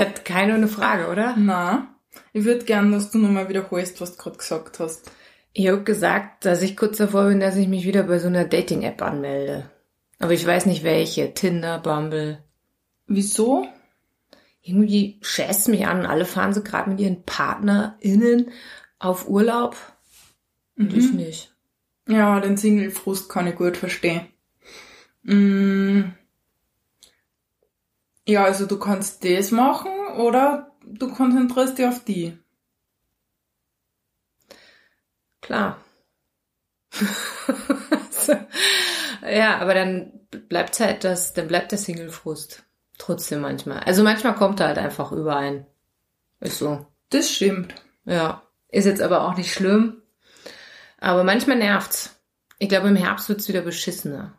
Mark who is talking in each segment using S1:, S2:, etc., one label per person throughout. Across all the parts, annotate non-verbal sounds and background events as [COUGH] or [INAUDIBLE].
S1: hat keine eine Frage, oder?
S2: Na, ich würde gern, dass du nochmal wiederholst, was du gerade gesagt hast.
S1: Ich habe gesagt, dass ich kurz davor bin, dass ich mich wieder bei so einer Dating-App anmelde. Aber ich weiß nicht welche. Tinder, Bumble.
S2: Wieso?
S1: Irgendwie schätzt mich an. Alle fahren so gerade mit ihren PartnerInnen auf Urlaub. Und ich nicht.
S2: Ja, den Single-Frust kann ich gut verstehen. Mm. Ja, also du kannst das machen oder du konzentrierst dich auf die.
S1: Klar. so. [LAUGHS] Ja, aber dann bleibt halt das, dann bleibt der Single-Frust. Trotzdem manchmal. Also manchmal kommt er halt einfach überein. Ist so.
S2: Das stimmt.
S1: Ja. Ist jetzt aber auch nicht schlimm. Aber manchmal nervt's. Ich glaube, im Herbst wird's wieder beschissener.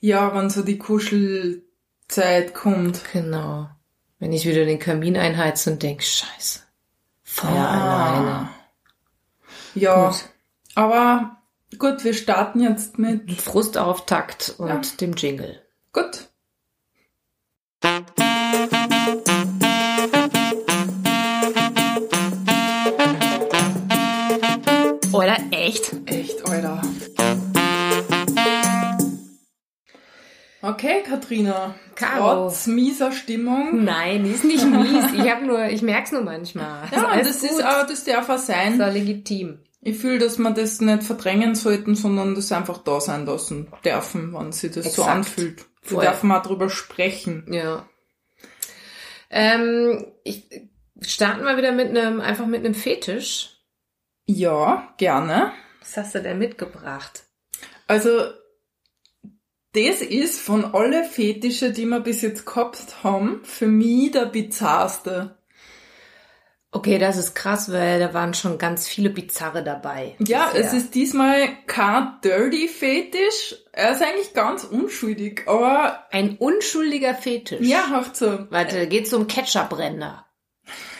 S2: Ja, wenn so die Kuschelzeit kommt.
S1: Genau. Wenn ich wieder den Kamin einheize und denk, scheiße. Feuer
S2: Ah.
S1: alleine.
S2: Ja,
S1: Gut.
S2: aber gut, wir starten jetzt mit.
S1: Frustauftakt und
S2: Ja.
S1: dem Jingle.
S2: Gut.
S1: Oder echt?
S2: Echt, Alter. Okay, Katrina.
S1: Caro.
S2: Trotz mieser Stimmung.
S1: Nein, die ist nicht mies. Ich habe nur, ich merk's nur manchmal.
S2: Ja,
S1: alles
S2: das ist auch, das darf auch sein.
S1: so legitim.
S2: Ich fühle, dass man das nicht verdrängen sollten, sondern das einfach da sein lassen dürfen, wenn sich das so
S1: Exakt.
S2: anfühlt. Wir dürfen mal drüber sprechen.
S1: Ja. Ähm, ich starten wir wieder mit einem, einfach mit einem Fetisch.
S2: Ja, gerne.
S1: Was hast du denn mitgebracht?
S2: Also, das ist von alle Fetische, die wir bis jetzt gehabt haben, für mich der bizarrste.
S1: Okay, das ist krass, weil da waren schon ganz viele Bizarre dabei.
S2: Ja,
S1: bisher.
S2: es ist diesmal kein Dirty Fetisch. Er ist eigentlich ganz unschuldig, aber
S1: ein unschuldiger Fetisch.
S2: ja, haucht so.
S1: Warte, geht's um Ketchup-Ränder?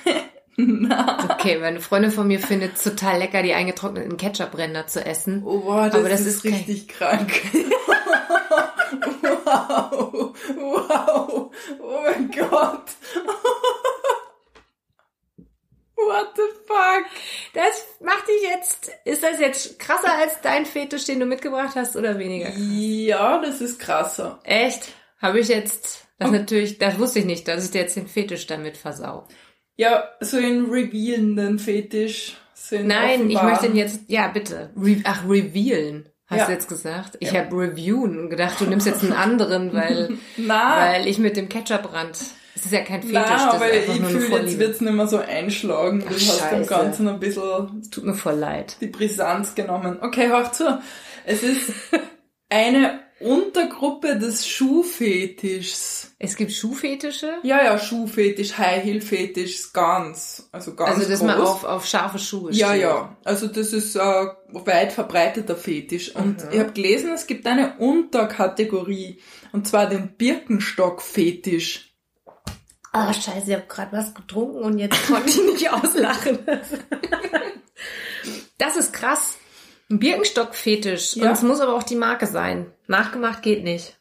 S1: [LAUGHS] Okay, meine Freundin von mir findet es total lecker, die eingetrockneten Ketchup-Ränder zu essen.
S2: Oh, boah, das,
S1: Aber das
S2: ist,
S1: ist
S2: richtig krank. [LAUGHS] wow, wow, oh mein Gott. What the fuck?
S1: Das macht dich jetzt, ist das jetzt krasser als dein Fetisch, den du mitgebracht hast oder weniger?
S2: Ja, das ist krasser.
S1: Echt? Habe ich jetzt, das natürlich, das wusste ich nicht, dass ich dir jetzt den Fetisch damit versau.
S2: Ja, so einen revealenden Fetisch. So einen
S1: Nein, ich
S2: offenbaren.
S1: möchte ihn jetzt, ja bitte, Re ach, revealen, hast
S2: Ja.
S1: du jetzt gesagt? Ich habe reviewen und gedacht, du nimmst jetzt einen anderen, weil, [LAUGHS] weil ich mit dem Ketchup-Rand, es ist ja kein Fetisch, das
S2: aber ich fühle, jetzt wird's nicht mehr so einschlagen. Du
S1: Ach,
S2: hast dem
S1: scheiße.
S2: Ganzen ein bisschen
S1: Es tut mir voll leid.
S2: die Brisanz genommen. Okay, hör zu. Es ist [LAUGHS] eine Untergruppe des Schuhfetischs.
S1: Es gibt Schuhfetische?
S2: Ja, ja, Schuhfetisch, High-Heel-Fetisch, ganz, also ganz
S1: Also, dass
S2: groß.
S1: man auf, auf scharfe Schuhe
S2: ja,
S1: steht.
S2: ja, also das ist ein weit verbreiteter Fetisch. Und
S1: Mhm.
S2: ich habe gelesen, es gibt eine Unterkategorie, und zwar den Birkenstock-Fetisch.
S1: Ah, scheiße, ich habe gerade was getrunken und jetzt konnte ich nicht [LAUGHS] auslachen. [LAUGHS] Das ist krass. Ein Birkenstock-Fetisch.
S2: Ja.
S1: Und es muss aber auch die Marke sein. Nachgemacht geht nicht.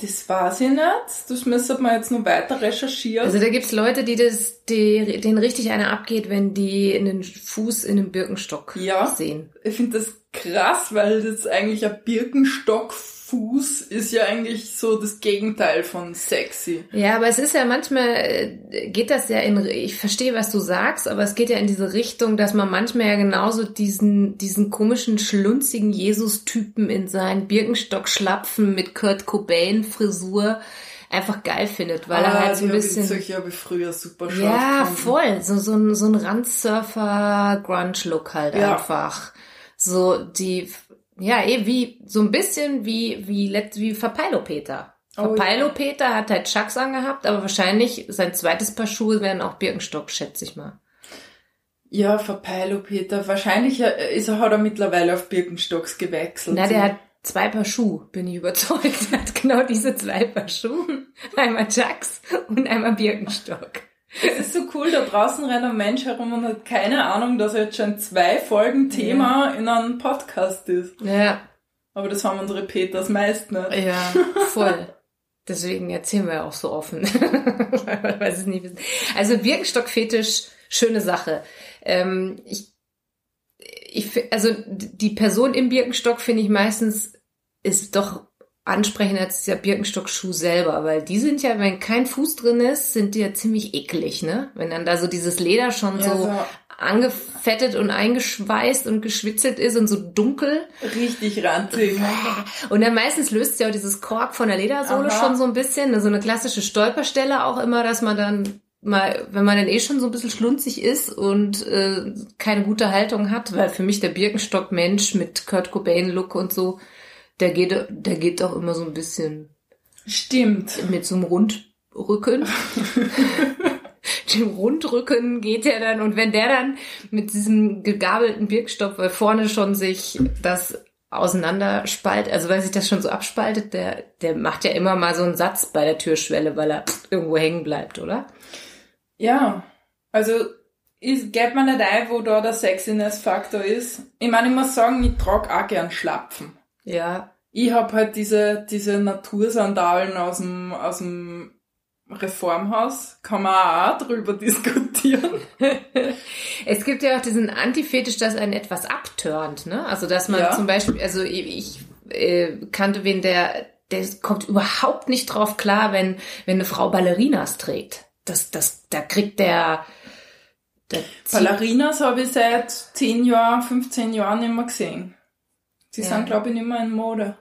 S2: Das weiß ich nicht, das müsste man jetzt noch weiter recherchieren.
S1: Also da gibt's Leute, die das, die, denen richtig einer abgeht, wenn die einen Fuß in einem Birkenstock
S2: Ja.
S1: sehen.
S2: Ich finde das krass, weil das eigentlich ein Birkenstockfuß ist ja eigentlich so das Gegenteil von sexy.
S1: Ja, aber es ist ja manchmal, äh, geht das ja in, ich verstehe, was du sagst, aber es geht ja in diese Richtung, dass man manchmal ja genauso diesen, diesen komischen, schlunzigen Jesus-Typen in seinen Birkenstock-Schlapfen mit Kurt Cobain-Frisur einfach geil findet, weil er halt so ein
S2: Ah,
S1: bisschen...
S2: Solche habe ich früher super
S1: Ja, voll. So, so ein, so ein Randsurfer-Grunge-Look halt
S2: Ja.
S1: einfach. So die, ja, eh wie, so ein bisschen wie, wie, wie Verpeilopeter.
S2: Oh,
S1: Verpeilopeter hat halt Chucks angehabt, aber wahrscheinlich sein zweites Paar Schuhe wären auch Birkenstock, schätze ich mal.
S2: Ja, Verpeilo Peter. Wahrscheinlich äh, ist er, hat er mittlerweile auf Birkenstocks gewechselt.
S1: Na, der hat zwei Paar Schuhe, bin ich überzeugt. [LAUGHS] Er hat genau diese zwei Paar Schuhe. Einmal Chucks und einmal Birkenstock.
S2: Es ist so cool, da draußen rennt ein Mensch herum und hat keine Ahnung, dass er jetzt schon zwei Folgen Thema in einem Podcast ist.
S1: Ja,
S2: Aber das haben unsere Peters meist nicht.
S1: ja, [LAUGHS] voll. Deswegen erzählen wir ja auch so offen. [LAUGHS] Weil es nicht wissen. Also Birkenstock-Fetisch, schöne Sache. Ähm, ich, ich, also die Person im Birkenstock finde ich meistens ist doch ansprechender als der Birkenstock-Schuh selber, weil die sind ja, wenn kein Fuß drin ist, sind die ja ziemlich eklig, ne? Wenn dann da so dieses Leder schon
S2: Ja,
S1: so,
S2: so-
S1: angefettet und eingeschweißt und geschwitzelt ist und so dunkel.
S2: Richtig ranzig. [LAUGHS]
S1: Und dann meistens löst ja auch dieses Kork von der Ledersohle
S2: Aha.
S1: schon so ein bisschen, so eine klassische Stolperstelle auch immer, dass man dann mal, wenn man dann eh schon so ein bisschen schlunzig ist und äh, keine gute Haltung hat, weil für mich der Birkenstock-Mensch mit Kurt Cobain-Look und so, der geht, der geht auch immer so ein bisschen
S2: Stimmt.
S1: mit so einem Rundrücken. [LAUGHS] Dem Rundrücken geht er dann und wenn der dann mit diesem gegabelten Birkstock, weil vorne schon sich das auseinanderspaltet, also weil sich das schon so abspaltet, der, der macht ja immer mal so einen Satz bei der Türschwelle, weil er irgendwo hängen bleibt, oder?
S2: Ja, also ist, geht mir nicht ein, wo da der Sexiness-Faktor ist. Ich meine, ich muss sagen, ich trage auch gern Schlapfen.
S1: Ja.
S2: Ich hab halt diese, diese Natursandalen aus dem, aus dem Reformhaus. Kann man auch drüber diskutieren. [LAUGHS]
S1: Es gibt ja auch diesen Antifetisch, dass einen etwas abturnt, ne? Also dass man
S2: Ja.
S1: zum Beispiel, also ich, ich äh, kannte wen, der, der kommt überhaupt nicht drauf klar, wenn, wenn eine Frau Ballerinas trägt. Das, das, da kriegt der, der
S2: Ballerinas habe ich seit 10 Jahren, 15 Jahren nicht mehr gesehen. Sie
S1: Ja.
S2: sind, glaube ich, nicht mehr in Mode.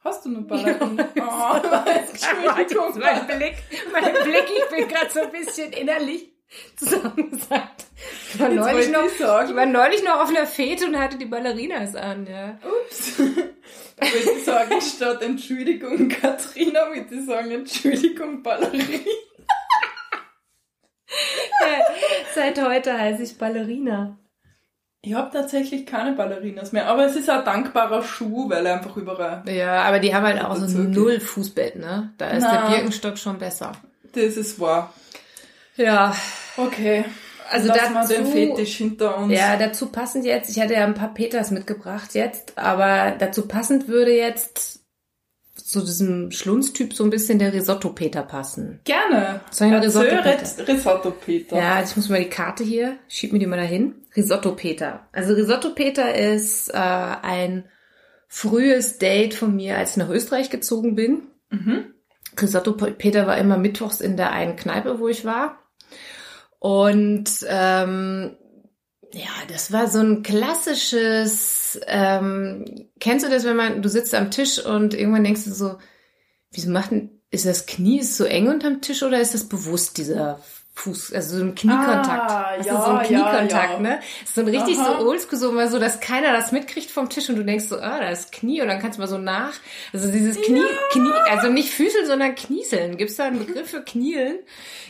S2: Hast du noch Ballerina? [LAUGHS] Oh, [LAUGHS] Entschuldigung.
S1: mein Blick, mein Blick, ich bin gerade so ein bisschen innerlich zusammengesagt. Ich war, neulich noch,
S2: ich
S1: war neulich noch auf einer Fete und hatte die Ballerinas an, ja.
S2: Ups. [LAUGHS] Ich würde sagen, statt Entschuldigung Katrina, würde ich sagen Entschuldigung Ballerina.
S1: Seit heute heiße ich Ballerina.
S2: Ich habe tatsächlich keine Ballerinas mehr, aber es ist ein dankbarer Schuh, weil er einfach überall.
S1: Ja, aber die haben halt auch so ein null Fußbett, ne? Da ist
S2: Na.
S1: der Birkenstock schon besser.
S2: Das ist wahr.
S1: Ja,
S2: Okay.
S1: Also
S2: Lass mal
S1: dazu-
S2: den Fetisch hinter uns.
S1: ja, dazu passend jetzt, ich hatte ja ein paar Peters mitgebracht jetzt, aber dazu passend würde jetzt zu diesem Schlunztyp so ein bisschen der Risotto-Peter passen.
S2: Gerne.
S1: Einen
S2: Erzähl
S1: Risotto-Peter?
S2: Ris- Risotto-Peter.
S1: Ja, ich muss mal die Karte hier, schieb mir die mal dahin. Risotto-Peter. Also Risotto-Peter ist äh, ein frühes Date von mir, als ich nach Österreich gezogen bin.
S2: Mhm.
S1: Risotto-Peter war immer mittwochs in der einen Kneipe, wo ich war. Und ähm, ja, das war so ein klassisches, ähm, kennst du das, wenn man, du sitzt am Tisch und irgendwann denkst du so, wieso macht denn, ist das Knie ist so eng unterm Tisch oder ist das bewusst, dieser Fuß, also so ein Kniekontakt.
S2: Ah,
S1: Weißt
S2: ja,
S1: so ein
S2: ja,
S1: Kniekontakt,
S2: ja.
S1: ne? So ein richtig
S2: Aha.
S1: so oldschool, so mal so, dass keiner das mitkriegt vom Tisch und du denkst so, ah, da ist Knie und dann kannst du mal so nach. Also dieses Knie, Knie, also nicht Füßeln, sondern Knieseln. Gibt's da einen Begriff für Knielen?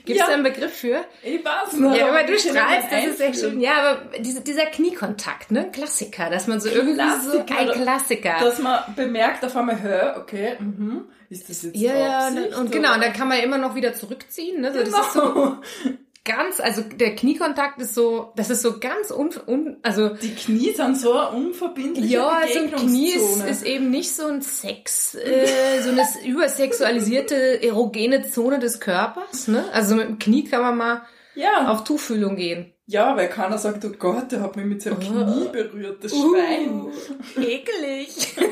S1: Gibt's
S2: Ja.
S1: da einen Begriff für?
S2: Ich weiß nicht.
S1: Ja, aber du strahlst, das ist echt schön. Ja, aber diese, dieser Kniekontakt, ne? Klassiker, dass man so irgendwie so,
S2: Klassiker.
S1: ein Klassiker.
S2: Dass man bemerkt auf einmal, hä, okay, mhm, ist das jetzt
S1: ja, ja, und,
S2: Absicht,
S1: und genau, und dann kann man immer noch wieder zurückziehen, ne? So, das ist so
S2: Genau.
S1: Ganz, also der Kniekontakt ist so, das ist so ganz un, un also
S2: Die Knie sind so eine unverbindliche
S1: Ja, so ein Knie ist, ist eben nicht so ein Sex, äh, so eine [LAUGHS] übersexualisierte, erogene Zone des Körpers. Ne? Also mit dem Knie kann man mal
S2: ja,
S1: auf Tuchfühlung gehen.
S2: Ja, weil keiner sagt, oh Gott, der hat mich mit seinem
S1: Oh.
S2: Knie berührt, das Schwein.
S1: Uh, ekelig. [LAUGHS]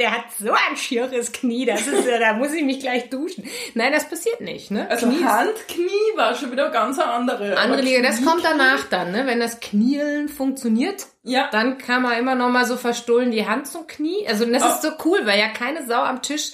S1: Der hat so ein schieres Knie, das ist, ja- da muss ich mich gleich duschen. Nein, das passiert nicht. Ne?
S2: Also
S1: Knie
S2: Hand, Knie war schon wieder ganz eine andere.
S1: andere Liga. Das kommt danach dann, ne? wenn das Knielen funktioniert.
S2: Ja,
S1: Dann kann man immer noch mal so verstohlen die Hand zum Knie. Also das
S2: Ah.
S1: ist so cool, weil ja keine Sau am Tisch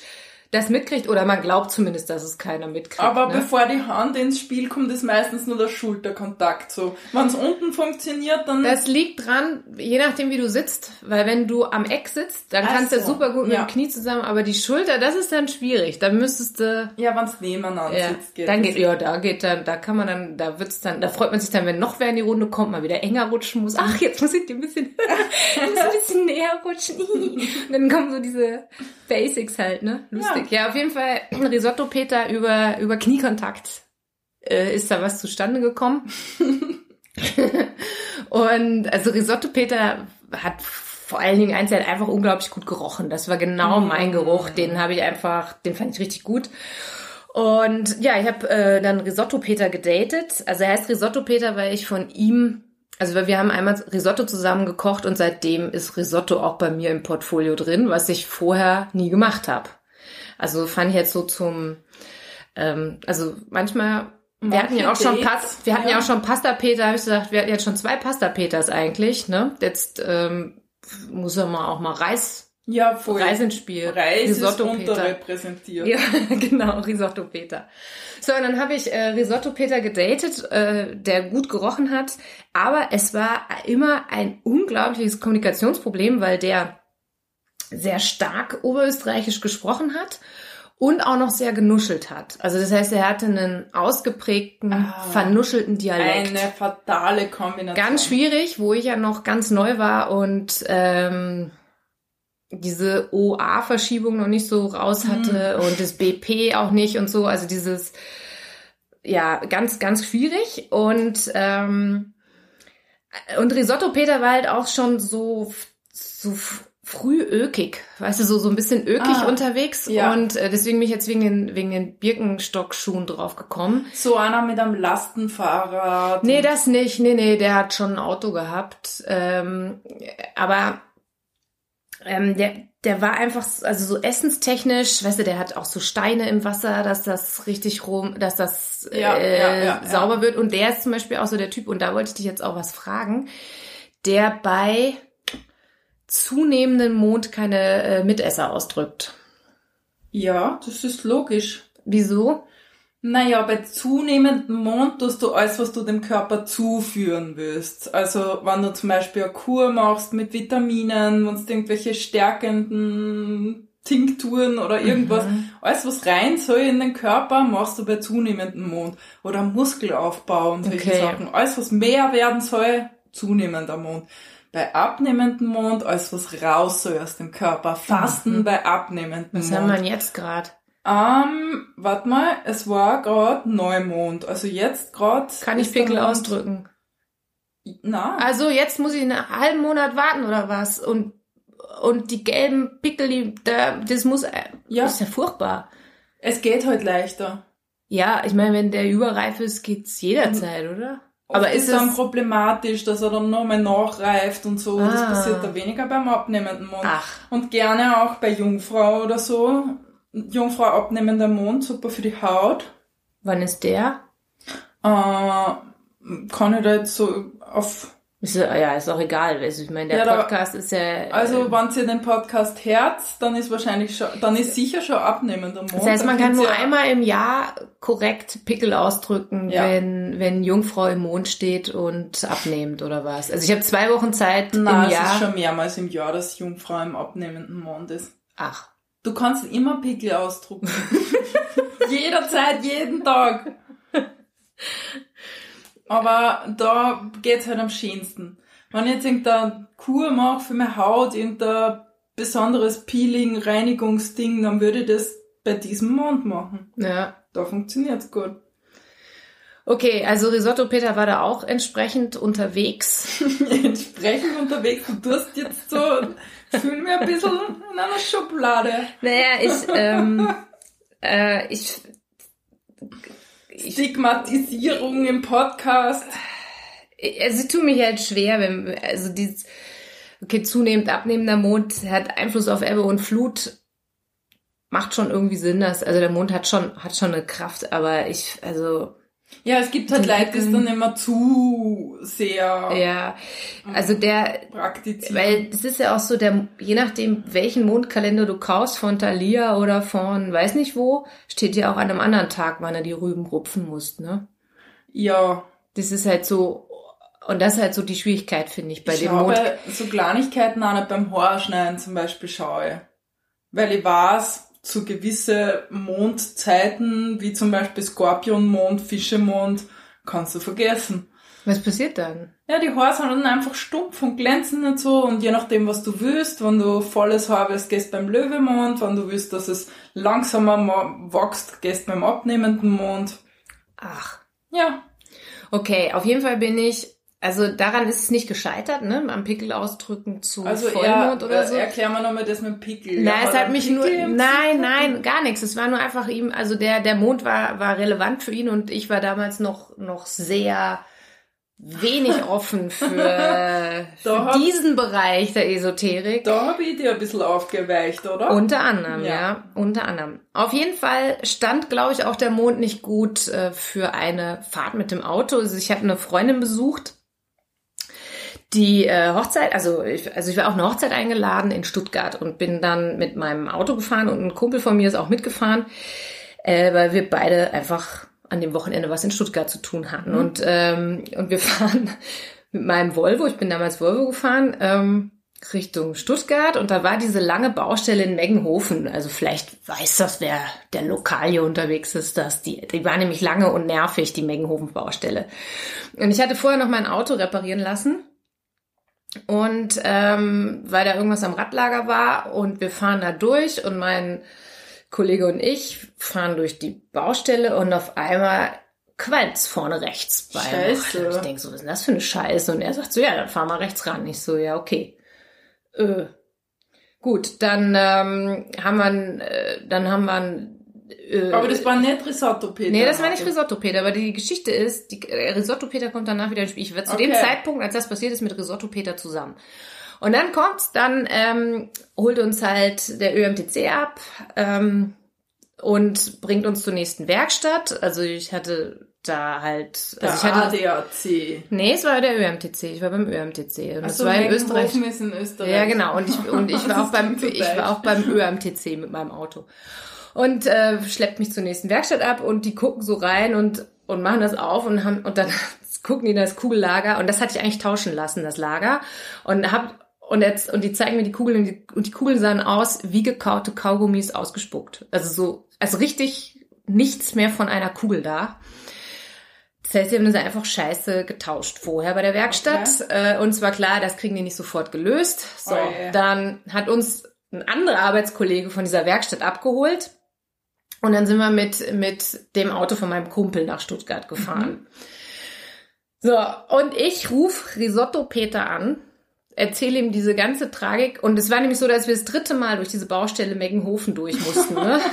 S1: das mitkriegt oder man glaubt zumindest, dass es keiner mitkriegt.
S2: aber
S1: ne?
S2: bevor die Hand ins Spiel kommt, ist meistens nur der Schulterkontakt so. Wenn es unten funktioniert, dann...
S1: das liegt dran, je nachdem wie du sitzt, weil wenn du am Eck sitzt, dann
S2: Ach
S1: kannst du
S2: so,
S1: super gut mit
S2: ja.
S1: dem Knie zusammen, aber die Schulter, das ist dann schwierig. Da müsstest du
S2: ja, wenn es nebeneinander
S1: ja,
S2: sitzt, geht
S1: dann geht ja, da geht dann, da kann man dann, da wird's dann, da freut man sich dann, wenn noch wer in die Runde kommt, mal wieder enger rutschen muss. Ach, jetzt muss ich dir ein bisschen, [LAUGHS] muss ein bisschen näher rutschen. [LAUGHS] Und dann kommen so diese Basics halt, ne? Lustig. Ja, auf jeden Fall [CLEARS THROAT] Risotto Peter über über Kniekontakt äh, ist da was zustande gekommen. [LAUGHS] Und also Risotto Peter hat vor allen Dingen eins, der hat einfach unglaublich gut gerochen. Das war genau
S2: Mm.
S1: mein Geruch. Den habe ich einfach, den fand ich richtig gut. Und ja, ich habe äh, dann Risotto Peter gedatet. Also er heißt Risotto Peter, weil ich von ihm, also weil wir haben einmal Risotto zusammen gekocht und seitdem ist Risotto auch bei mir im Portfolio drin, was ich vorher nie gemacht habe. Also fand ich jetzt so zum, ähm, also manchmal, wir hatten ja auch schon Pas wir hatten ja.
S2: ja.
S1: auch schon Pasta Peter, habe ich gesagt, wir hatten jetzt schon zwei Pasta Peters eigentlich, ne? Jetzt ähm, muss ja mal auch mal Reis,
S2: Ja, voll.
S1: Reis ins Spiel.
S2: Reis ist
S1: Risotto Peter.
S2: unterrepräsentiert.
S1: Ja, [LAUGHS] genau, Risotto Peter. So, und dann habe ich äh, Risotto Peter gedatet, äh, der gut gerochen hat, aber es war immer ein unglaubliches Kommunikationsproblem, weil der sehr stark oberösterreichisch gesprochen hat und auch noch sehr genuschelt hat. Also das heißt, er hatte einen ausgeprägten,
S2: Ah.
S1: vernuschelten Dialekt.
S2: Eine fatale Kombination.
S1: Ganz schwierig, wo ich ja noch ganz neu war und ähm, diese OA-Verschiebung noch nicht so raus hatte und das BP auch nicht und so. Also dieses, ja, ganz, ganz schwierig. Und, ähm, und Risotto Peter war halt auch schon so, so früh ökig, weißt du, so, so ein bisschen ökig
S2: Ah,
S1: unterwegs.
S2: ja.
S1: Und äh, deswegen bin ich jetzt wegen den, wegen den Birkenstockschuhen drauf gekommen.
S2: So einer mit einem Lastenfahrrad.
S1: Nee, das nicht. Nee, nee, der hat schon ein Auto gehabt. Ähm, aber ähm, der, der war einfach, also so essenstechnisch, weißt du, der hat auch so Steine im Wasser, dass das richtig rum, dass das
S2: Ja,
S1: äh,
S2: ja.
S1: sauber wird. Und der ist zum Beispiel auch so der Typ, und da wollte ich dich jetzt auch was fragen, der bei zunehmendem Mond keine äh, Mitesser ausdrückt.
S2: Ja, das ist logisch.
S1: Wieso?
S2: Naja, bei zunehmendem Mond tust du alles, was du dem Körper zuführen willst. Also, wenn du zum Beispiel eine Kur machst mit Vitaminen, wenn du irgendwelche stärkenden Tinkturen oder irgendwas,
S1: Mhm.
S2: alles, was rein soll in den Körper, machst du bei zunehmendem Mond. Oder Muskelaufbau und solche
S1: Okay.
S2: Sachen. Alles, was mehr werden soll, zunehmender Mond. Bei abnehmendem Mond, alles, was raus soll aus dem Körper. Fasten
S1: Mhm.
S2: bei abnehmendem
S1: Was
S2: Mond.
S1: haben wir denn jetzt gerade?
S2: Ähm, warte mal, es war gerade Neumond. Also jetzt gerade.
S1: Kann ich Pickel ausdrücken?
S2: Na,
S1: Also jetzt muss ich einen halben Monat warten oder was? Und und die gelben Pickel, die, da, das muss, äh,
S2: Ja.
S1: ist ja furchtbar.
S2: es geht halt leichter.
S1: Ja, ich meine, wenn der überreif ist, geht's jederzeit, oder? Aber ist
S2: ist dann
S1: es,
S2: problematisch, dass er dann nochmal nachreift und so. Das
S1: Ah.
S2: passiert da weniger beim abnehmenden Mond.
S1: ach,
S2: Und gerne auch bei Jungfrau oder so. Jungfrau abnehmender Mond, super für die Haut.
S1: wann ist der?
S2: Äh, kann ich da jetzt so auf
S1: Ist, ja, ist auch egal. Also ich meine, der
S2: Ja, da-
S1: Podcast ist ja.
S2: Also,
S1: äh,
S2: wenn ihr den Podcast hört, dann ist wahrscheinlich schon, dann ist sicher schon abnehmender Mond.
S1: das heißt, man kann nur einmal im Jahr korrekt Pickel ausdrücken,
S2: Ja.
S1: wenn, wenn Jungfrau im Mond steht und abnehmend oder was. Also ich habe zwei Wochen Zeit
S2: Nein,
S1: im
S2: es
S1: Jahr.
S2: ist schon mehrmals im Jahr, dass Jungfrau im abnehmenden Mond ist.
S1: Ach,
S2: Du kannst immer Pickel ausdrucken. [LAUGHS] [LAUGHS] Jederzeit, jeden Tag. [LAUGHS] Aber da geht's halt am schönsten. Wenn ich jetzt irgendeine Kur mache für meine Haut, irgendein besonderes Peeling, Reinigungsding, dann würde ich das bei diesem Mond machen.
S1: ja.
S2: Da funktioniert's gut.
S1: Okay, also Risotto Peter war da auch entsprechend unterwegs. [LAUGHS]
S2: Entsprechend unterwegs, du tust jetzt so, fühl mir ein bisschen in einer Schublade.
S1: Naja, ich, ähm, äh, ich, ich,
S2: Stigmatisierung im Podcast.
S1: also ich mich halt schwer, wenn, also dieses, okay, zunehmend abnehmender Mond hat Einfluss auf Ebbe und Flut. Macht schon irgendwie Sinn, dass, also der Mond hat schon, hat schon eine Kraft, aber ich, also,
S2: Ja, es gibt halt Leute, die es dann immer zu sehr
S1: ja, also der,
S2: praktizieren.
S1: Weil es ist ja auch so, der, je nachdem, welchen Mondkalender du kaufst, von Thalia oder von weiß nicht wo, steht ja auch an einem anderen Tag, wann er die Rüben rupfen muss, ne?
S2: ja,
S1: Das ist halt so, und das ist halt so die Schwierigkeit, finde ich, bei
S2: ich
S1: dem
S2: schaue
S1: Mond.
S2: so Kleinigkeiten nicht beim Haarschneiden zum Beispiel schaue. Weil ich weiß, zu gewisse Mondzeiten, wie zum Beispiel Skorpionmond, Fischemond, kannst du vergessen.
S1: Was passiert dann?
S2: Ja, die Haare sind dann einfach stumpf und glänzen nicht so und je nachdem, was du willst, wenn du volles Haar willst, gehst beim Löwemond, wenn du willst, dass es langsamer wächst, gehst beim abnehmenden Mond.
S1: Ach.
S2: Ja,
S1: Okay, auf jeden Fall bin ich also daran ist es nicht gescheitert, ne? Am Pickel ausdrücken zu
S2: Also
S1: Vollmond
S2: ja,
S1: oder
S2: äh,
S1: so.
S2: erklär mal nochmal das mit Pickel.
S1: Na,
S2: Ja,
S1: es
S2: hat
S1: mich
S2: Pickel
S1: nur, nein,
S2: Gesicht?
S1: nein, gar nichts. Es war nur einfach ihm, also der, der Mond war, war relevant für ihn und ich war damals noch, noch sehr wenig [LAUGHS] offen für, [LAUGHS] für
S2: hat-
S1: diesen Bereich der Esoterik.
S2: Da habe ich dir ein bisschen aufgeweicht, oder?
S1: Unter anderem, ja.
S2: Ja.
S1: unter anderem. Auf jeden Fall stand, glaube ich, auch der Mond nicht gut äh, für eine Fahrt mit dem Auto. Also ich habe eine Freundin besucht, die äh, Hochzeit, also ich, also ich war auf eine Hochzeit eingeladen in Stuttgart und bin dann mit meinem Auto gefahren und ein Kumpel von mir ist auch mitgefahren, äh, weil wir beide einfach an dem Wochenende was in Stuttgart zu tun hatten. Und, ähm, und wir [LAUGHS] fahren mit meinem Volvo, ich bin damals Volvo gefahren, ähm, Richtung Stuttgart und da war diese lange Baustelle in Meggenhofen. Also vielleicht weiß das, wer der lokal hier unterwegs ist, dass die, die war nämlich lange und nervig, die Meggenhofen-Baustelle. Und ich hatte vorher noch mein Auto reparieren lassen. Und ähm, weil da irgendwas am Radlager war und wir fahren da durch und mein Kollege und ich fahren durch die Baustelle und auf einmal qualmt's vorne rechts bei.
S2: Scheiße.
S1: Ich denke so, was ist denn das für eine Scheiße? Und er sagt so, ja, dann fahr mal rechts ran. Ich so, ja, okay. Äh. Gut, dann ähm, haben wir, äh, dann haben wir äh,
S2: Aber das war nicht Risotto, Peter.
S1: Nee, das war nicht Risotto Peter, aber die Geschichte ist, die, äh, Risotto Peter kommt danach wieder ins Spiel. Ich war zu dem
S2: Okay.
S1: Zeitpunkt, als das passiert ist, mit Risotto Peter zusammen. Und dann kommt's, dann ähm, holt uns halt der ÖMTC ab ähm, und bringt uns zur nächsten Werkstatt. Also ich hatte da halt,
S2: Der
S1: also ich hatte,
S2: ADAC.
S1: nee, es war der ÖMTC, ich war beim ÖMTC und das
S2: Achso,
S1: war in Österreich.
S2: Ist in Österreich.
S1: Ja, genau. Und ich, und ich [LAUGHS] war auch beim,
S2: so
S1: ich war auch beim ÖMTC mit meinem Auto. Und äh, schleppt mich zur nächsten Werkstatt ab und die gucken so rein und, und machen das auf und haben, und dann [LAUGHS] gucken die in das Kugellager und das hatte ich eigentlich tauschen lassen, das Lager. Und hab, und jetzt, und die zeigen mir die Kugeln und die, und die Kugeln sahen aus wie gekaute Kaugummis ausgespuckt. Also so, also richtig nichts mehr von einer Kugel da. Das heißt, sie haben das einfach scheiße getauscht vorher bei der Werkstatt. Äh, und zwar klar, das kriegen die nicht sofort gelöst. So,
S2: Oh je.
S1: dann hat uns ein anderer Arbeitskollege von dieser Werkstatt abgeholt. Und dann sind wir mit, mit dem Auto von meinem Kumpel nach Stuttgart gefahren. So, und ich ruf Risotto Peter an, erzähle ihm diese ganze Tragik. Und es war nämlich so, dass wir das dritte Mal durch diese Baustelle Meggenhofen durch mussten. Ne? [LAUGHS]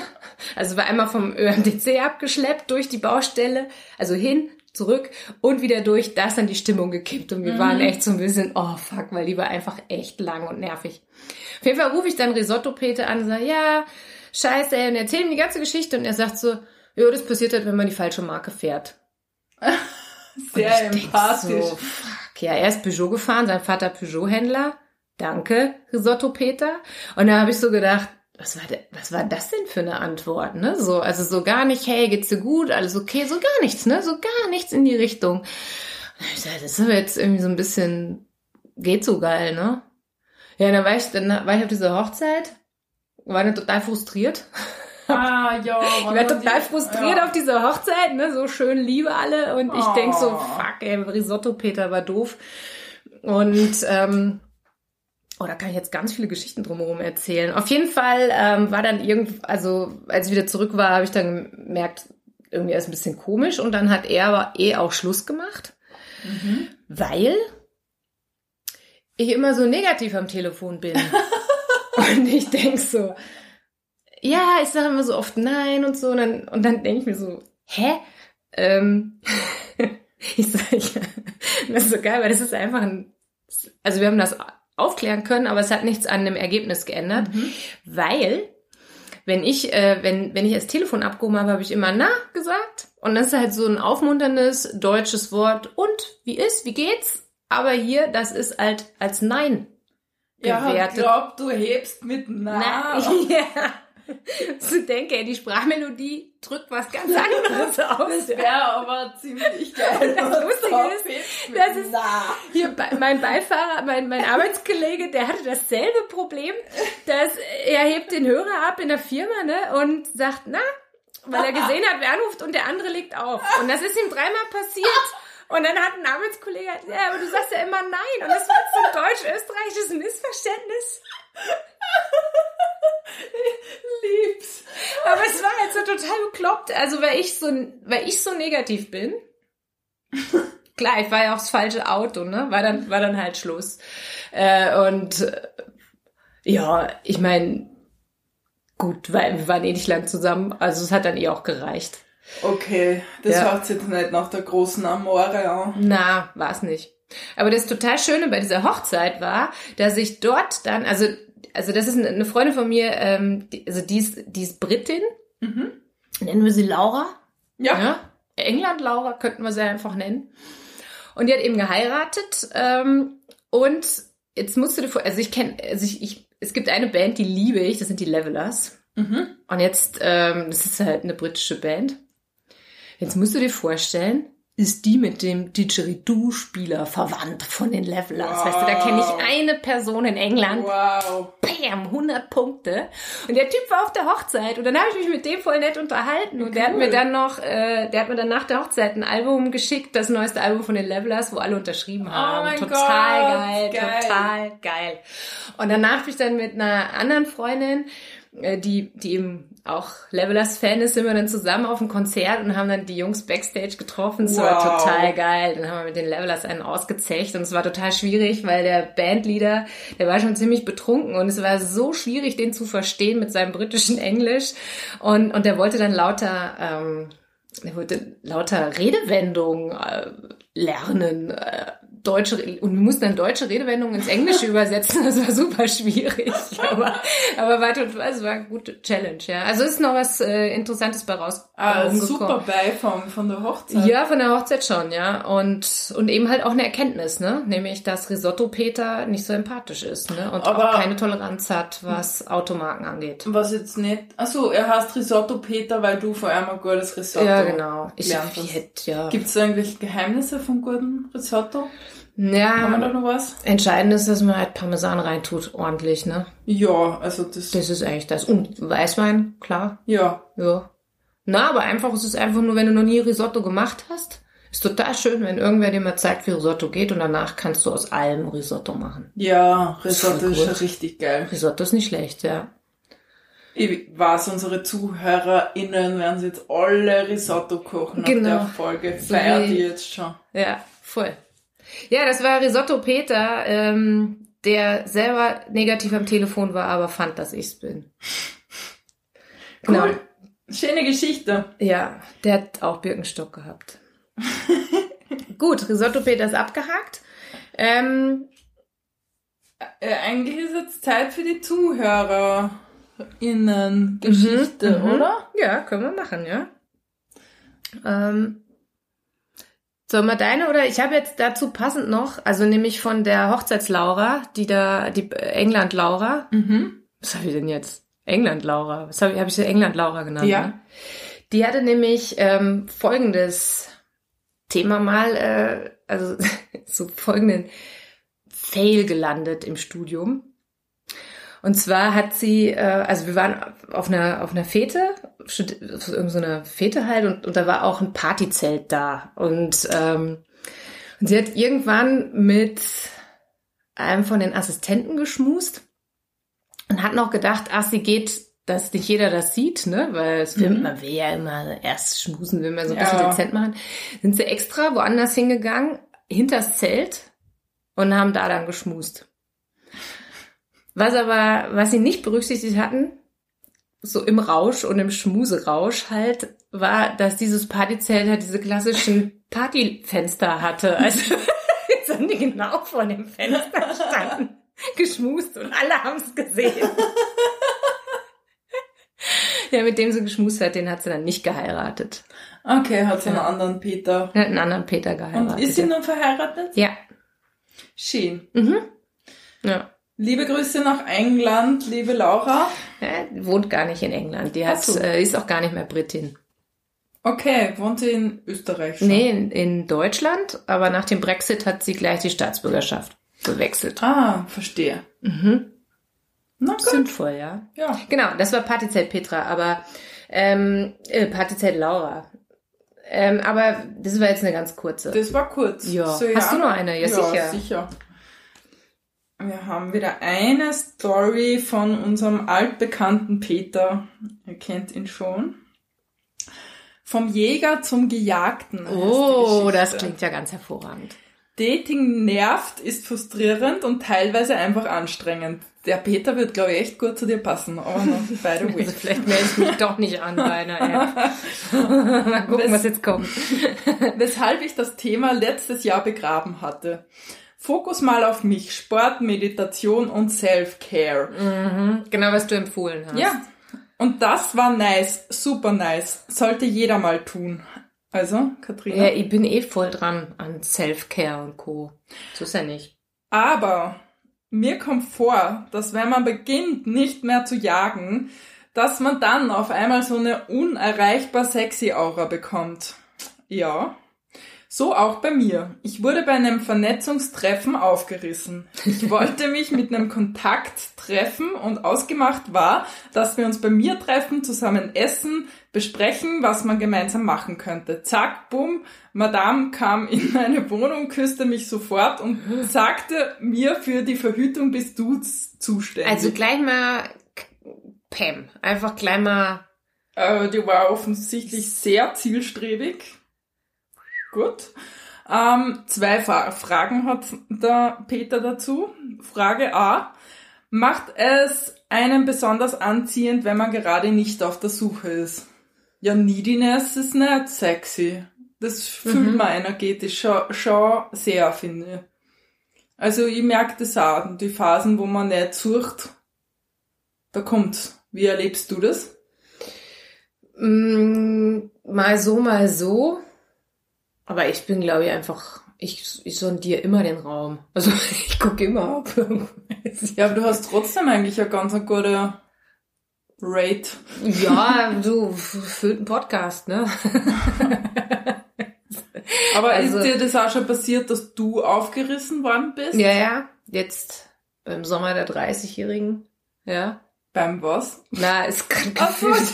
S1: Also war einmal vom ÖMDC abgeschleppt durch die Baustelle, also hin, zurück und wieder durch. Da ist dann die Stimmung gekippt und wir waren echt so ein bisschen, oh fuck, weil die war einfach echt lang und nervig. Auf jeden Fall rufe ich dann Risotto Peter an und sage, ja, scheiße, ey, und erzähle ihm die ganze Geschichte und er sagt so, ja, das passiert halt, wenn man die falsche Marke fährt. [LAUGHS]
S2: Sehr empathisch.
S1: So, fuck, ja, er ist Peugeot gefahren, sein Vater Peugeot-Händler. Danke, Risotto Peter. Und da habe ich so gedacht, was war, de, was war das denn für eine Antwort, ne? So, also so gar nicht, hey, geht's dir gut, alles okay, so gar nichts, ne? So gar nichts in die Richtung. Und ich dachte, das ist aber jetzt irgendwie so ein bisschen, geht so geil, ne? Ja, dann war ich, dann war ich auf dieser Hochzeit, war dann total frustriert.
S2: Ah, ja. [LAUGHS]
S1: Ich war total frustriert auf dieser Hochzeit, ne? So schön Liebe alle. Und ich
S2: Oh.
S1: denk so, fuck, ey, Risotto Peter war doof. Und ähm, oh, da kann ich jetzt ganz viele Geschichten drumherum erzählen. Auf jeden Fall ähm, war dann irgend, also als ich wieder zurück war, habe ich dann gemerkt, irgendwie ist ein bisschen komisch. Und dann hat er aber eh auch Schluss gemacht,
S2: Mhm.
S1: weil ich immer so negativ am Telefon bin. [LAUGHS] und ich denk so, ja, ich sage immer so oft nein und so. Und dann, und dann denke ich mir so, hä? Ähm, [LAUGHS] ich sage, ja, das ist so geil, weil das ist einfach ein, also wir haben das aufklären können, aber es hat nichts an dem Ergebnis geändert,
S2: Mhm.
S1: weil wenn ich, äh, wenn, wenn ich das Telefon abgehoben habe, habe ich immer na gesagt. Und das ist halt so ein aufmunterndes deutsches Wort. Und wie ist, wie geht's? Aber hier, das ist halt als Nein
S2: Ja, ich
S1: gewertet.
S2: glaub, du hebst mit Na.
S1: Na, [LAUGHS] ja. So denke, die Sprachmelodie drückt was ganz anderes [LAUGHS] aus.
S2: Das wäre aber ziemlich geil. [LAUGHS]
S1: Das Lustige ist, das ist-. Hier, mein Beifahrer, mein, mein Arbeitskollege, der hatte dasselbe Problem, dass er hebt den Hörer ab in der Firma, ne, und sagt, na, weil er gesehen hat, wer anruft und der andere legt auf. Und das ist ihm dreimal passiert. Und dann hat ein Arbeitskollege, gesagt, ja, aber du sagst ja immer nein. Und das war so ein deutsch-österreichisches Missverständnis. [LAUGHS]
S2: Lieb's.
S1: Aber es war jetzt so total bekloppt. Also, weil ich so, weil ich so negativ bin, klar, ich war ja auch das falsche Auto, ne? War dann, war dann halt Schluss. Äh, und äh, ja, ich meine, gut, weil wir waren eh nicht lang zusammen, also es hat dann eh auch gereicht.
S2: Okay, das
S1: Ja.
S2: hört sich jetzt nicht nach der großen Amore an.
S1: Na, war es nicht. Aber das total Schöne bei dieser Hochzeit war, dass ich dort dann, also, also das ist eine- eine Freundin von mir, ähm, die, also die ist, die ist Britin,
S2: Mhm.
S1: nennen wir sie Laura.
S2: Ja.
S1: Ja. England Laura könnten wir sie einfach nennen. Und die hat eben geheiratet. Ähm, und jetzt musst du dir vor, also ich kenne, also ich, ich, es gibt eine Band, die liebe ich, das sind die Levelers.
S2: Mhm.
S1: Und jetzt, ähm, das ist halt eine britische Band. Jetzt musst du dir vorstellen, ist die mit dem Didgeridoo-Spieler verwandt von den Levelers. Weißt du, da kenne ich eine Person in England.
S2: Wow.
S1: Bam, 100 Punkte. Und der Typ war auf der Hochzeit und dann habe ich mich mit dem voll nett unterhalten und der hat
S2: Cool.
S1: mir dann noch, äh, der hat mir dann nach der Hochzeit ein Album geschickt, das neueste Album von den Levelers, wo alle unterschrieben haben.
S2: Oh mein
S1: total
S2: Gott,
S1: geil,
S2: geil.
S1: total geil. Und danach bin ich dann mit einer anderen Freundin, die, die eben auch Levelers-Fan ist, sind wir dann zusammen auf ein Konzert und haben dann die Jungs Backstage getroffen. Es war
S2: Wow.
S1: total geil. Dann haben wir mit den Levelers einen ausgezecht und es war total schwierig, weil der Bandleader, der war schon ziemlich betrunken und es war so schwierig, den zu verstehen mit seinem britischen Englisch und, und der wollte dann lauter, ähm, er wollte lauter Redewendungen äh, lernen, äh, deutsche und wir mussten dann deutsche Redewendungen ins Englische [LAUGHS] übersetzen. Das war super schwierig, aber aber war total, es war eine gute Challenge, ja. Also ist noch was äh, Interessantes bei raus
S2: Ah,
S1: bei
S2: super Beifang von der Hochzeit.
S1: ja, von der Hochzeit schon, ja. Und, und eben halt auch eine Erkenntnis, ne? Nämlich, dass Risotto Peter nicht so empathisch ist, ne? Und
S2: Aber-
S1: auch keine Toleranz hat, was Automarken angeht.
S2: Was jetzt nicht. Achso, er heißt Risotto Peter, weil du vor allem ein gutes Risotto.
S1: Ja, genau. Ich, ich hätte, ja.
S2: Gibt es irgendwelche Geheimnisse vom guten Risotto? Haben wir
S1: Ja,
S2: da noch was?
S1: entscheidend ist, dass man halt Parmesan reintut, ordentlich, ne?
S2: Ja, also das.
S1: Das ist eigentlich das. Und Weißwein, klar,
S2: ja.
S1: ja. Na, aber einfach, es ist einfach nur, wenn du noch nie Risotto gemacht hast, ist total schön, wenn irgendwer dir mal zeigt, wie Risotto geht und danach kannst du aus allem Risotto machen.
S2: Ja, Risotto ist schon richtig geil.
S1: Risotto ist nicht schlecht, ja.
S2: Ich weiß, unsere ZuhörerInnen werden jetzt alle Risotto kochen
S1: Genau.
S2: nach der Folge. Feiert die jetzt schon.
S1: Ja, voll. Ja, das war Risotto Peter, ähm, der selber negativ am Telefon war, aber fand, dass ich's bin. Genau.
S2: Cool. Schöne Geschichte.
S1: Ja, der hat auch Birkenstock gehabt. [LAUGHS] Gut, Risotto Peter ist abgehakt. Ähm,
S2: Äh, eigentlich ist jetzt Zeit für die ZuhörerInnen Geschichte,
S1: Mhm, mhm.
S2: oder?
S1: ja, können wir machen, ja. Ähm, sollen wir deine oder ich habe jetzt dazu passend noch, also nämlich von der Hochzeitslaura, die da, die England Laura,
S2: Mhm.
S1: was habe ich denn jetzt? England Laura. Was habe ich, hab ich sie England Laura genannt?
S2: Ja.
S1: Ne? Die hatte nämlich ähm, folgendes Thema mal, äh, also [LAUGHS] so folgenden Fail gelandet im Studium. Und zwar hat sie, äh, also wir waren auf einer auf einer Fete, irgendeiner so einer Fete halt, und, und da war auch ein Partyzelt da. Und, ähm, und sie hat irgendwann mit einem von den Assistenten geschmust und hat noch gedacht, ach, sie geht, dass nicht jeder das sieht, ne? Weil es will,
S2: Mhm.
S1: man will ja immer erst schmusen, will man so ein
S2: Ja.
S1: bisschen dezent machen. Sind sie extra woanders hingegangen, hinters Zelt und haben da dann geschmust. Was aber, was sie nicht berücksichtigt hatten, so im Rausch und im Schmuserausch halt, war, dass dieses Partyzelt halt diese klassischen [LAUGHS] Partyfenster hatte. Also [LAUGHS] jetzt haben die genau vor dem Fenster gestanden, geschmust und alle haben es gesehen. [LAUGHS] Ja, mit dem sie geschmust hat, den hat sie dann nicht geheiratet.
S2: Okay, hat sie einen
S1: Ja.
S2: anderen Peter.
S1: Er hat einen anderen Peter geheiratet.
S2: Und ist sie nun verheiratet?
S1: ja.
S2: Schön.
S1: Mhm. Ja.
S2: Liebe Grüße nach England, liebe Laura.
S1: ja. Wohnt gar nicht in England. Die hat,
S2: so.
S1: äh, ist auch gar nicht mehr Britin.
S2: Okay, wohnt sie in Österreich schon?
S1: Nee, in, in Deutschland, aber nach dem Brexit hat sie gleich die Staatsbürgerschaft gewechselt.
S2: Ah, verstehe.
S1: Mhm.
S2: Na gut.
S1: Sinnvoll, ja.
S2: Ja.
S1: Genau, das war Partyzelt Petra, aber ähm, äh, Partyzelt Laura. Ähm, aber das war jetzt eine ganz kurze.
S2: Das war kurz.
S1: Ja.
S2: So,
S1: Hast du noch eine? Ja, sicher.
S2: sicher. Wir haben wieder eine Story von unserem altbekannten Peter. Ihr kennt ihn schon. Vom Jäger zum Gejagten.
S1: Oh, das klingt ja ganz hervorragend.
S2: Dating nervt, ist frustrierend und teilweise einfach anstrengend. Der Peter wird, glaube ich, echt gut zu dir passen. Aber no, by the way.
S1: Also vielleicht melde ich mich doch nicht an bei einer App. [LAUGHS] Mal gucken, was jetzt kommt.
S2: Weshalb ich das Thema letztes Jahr begraben hatte. Fokus mal auf mich, Sport, Meditation und Self-Care.
S1: Mhm, genau, was du empfohlen hast.
S2: Ja. Und das war nice, super nice. Sollte jeder mal tun. Also, Katrina.
S1: Ja, ich bin eh voll dran an Self-Care und Co. So ist ja nicht.
S2: Aber mir kommt vor, dass wenn man beginnt, nicht mehr zu jagen, dass man dann auf einmal so eine unerreichbar sexy Aura bekommt. Ja. So auch bei mir. Ich wurde bei einem Vernetzungstreffen aufgerissen. Ich wollte mich mit einem Kontakt treffen und ausgemacht war, dass wir uns bei mir treffen, zusammen essen, besprechen, was man gemeinsam machen könnte. Zack, bumm, Madame kam in meine Wohnung, küsste mich sofort und sagte mir, für die Verhütung bist du zuständig.
S1: Also gleich mal Pam. Einfach gleich mal.
S2: Äh, die war offensichtlich sehr zielstrebig. Gut. Ähm, zwei Fra Fragen hat der Peter dazu. Frage A. Macht es einen besonders anziehend, wenn man gerade nicht auf der Suche ist? Ja, Neediness ist nicht sexy. Das fühlt man energetisch schon, schon sehr, finde ich. Also ich merke das auch. Die Phasen, wo man nicht sucht, da kommt's. Wie erlebst du das?
S1: Mm, mal so, mal so. Aber ich bin, glaube ich, einfach. Ich, ich sondiere immer den Raum. Also [LAUGHS] ich gucke immer, ist.
S2: Ja, aber du hast trotzdem eigentlich eine ganz eine gute Rate.
S1: Ja, du füllt einen Podcast, ne? [LAUGHS]
S2: Aber
S1: Also-
S2: ist dir das auch schon passiert, dass du aufgerissen worden bist?
S1: Ja, ja. Jetzt beim Sommer der 30-Jährigen. Ja.
S2: Beim was?
S1: Na,
S2: Ach so,
S1: gefühlt.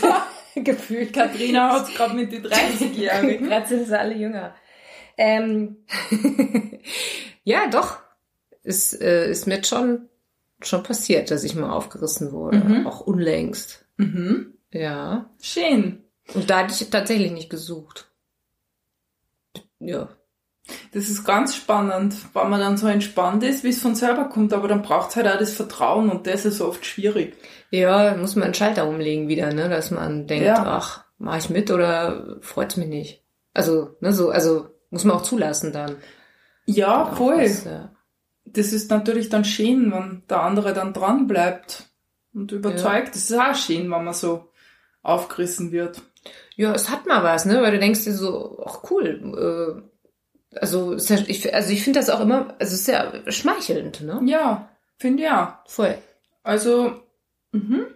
S1: [LAUGHS] gefühlt.
S2: Katrina hat gerade mit den 30-Jährigen.
S1: Gerade sind sie alle jünger. Ähm, [LAUGHS] ja, doch. Ist, äh, ist mir schon, schon passiert, dass ich mal aufgerissen wurde.
S2: Mhm.
S1: Auch unlängst.
S2: Mhm.
S1: Ja.
S2: Schön.
S1: Und da hatte ich tatsächlich nicht gesucht. Ja.
S2: Das ist ganz spannend, wenn man dann so entspannt ist, wie es von selber kommt, aber dann braucht es halt auch das Vertrauen und das ist oft schwierig.
S1: Ja, muss man einen Schalter umlegen wieder, ne? Dass man denkt,
S2: Ja.
S1: ach, mach ich mit oder freut's mich nicht. Also, ne, so, also muss man auch zulassen dann.
S2: Ja,
S1: Auch
S2: voll.
S1: was, ja.
S2: Das ist natürlich dann schön, wenn der andere dann dran bleibt und überzeugt. Das ist auch schön, wenn man so aufgerissen wird.
S1: Ja, es hat mal was, ne? Weil du denkst dir so, ach cool. Äh, also, ja, ich, also ich finde das auch immer, also es ist ja schmeichelnd, ne?
S2: Ja, finde ich auch.
S1: Voll.
S2: Also, mhm.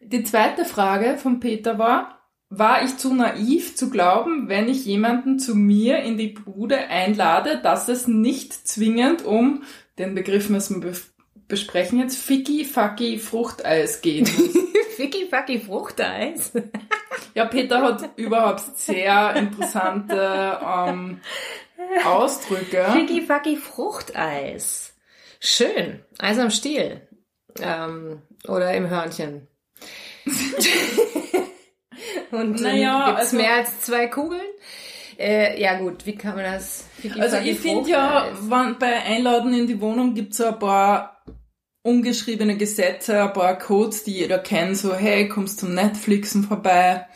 S2: die zweite Frage von Peter war, war ich zu naiv zu glauben, wenn ich jemanden zu mir in die Bude einlade, dass es nicht zwingend um, den Begriff müssen wir be besprechen jetzt, Ficky Fucky Fruchteis muss. [LAUGHS]
S1: Ficky fucky Fruchteis. [LAUGHS]
S2: ja, Peter hat überhaupt sehr interessante ähm, Ausdrücke.
S1: Ficky fucky Fruchteis. Schön. Eis am Stiel. Ähm, oder im Hörnchen. [LAUGHS] Und
S2: Naja,
S1: naja, gibt's
S2: also-
S1: mehr als zwei Kugeln? Äh, ja gut, wie kann man das?
S2: Also ich finde ja, wann, bei Einladen in die Wohnung gibt's so ein paar ungeschriebene Gesetze, ein paar Codes, die jeder kennt, so hey, kommst zum Netflixen vorbei,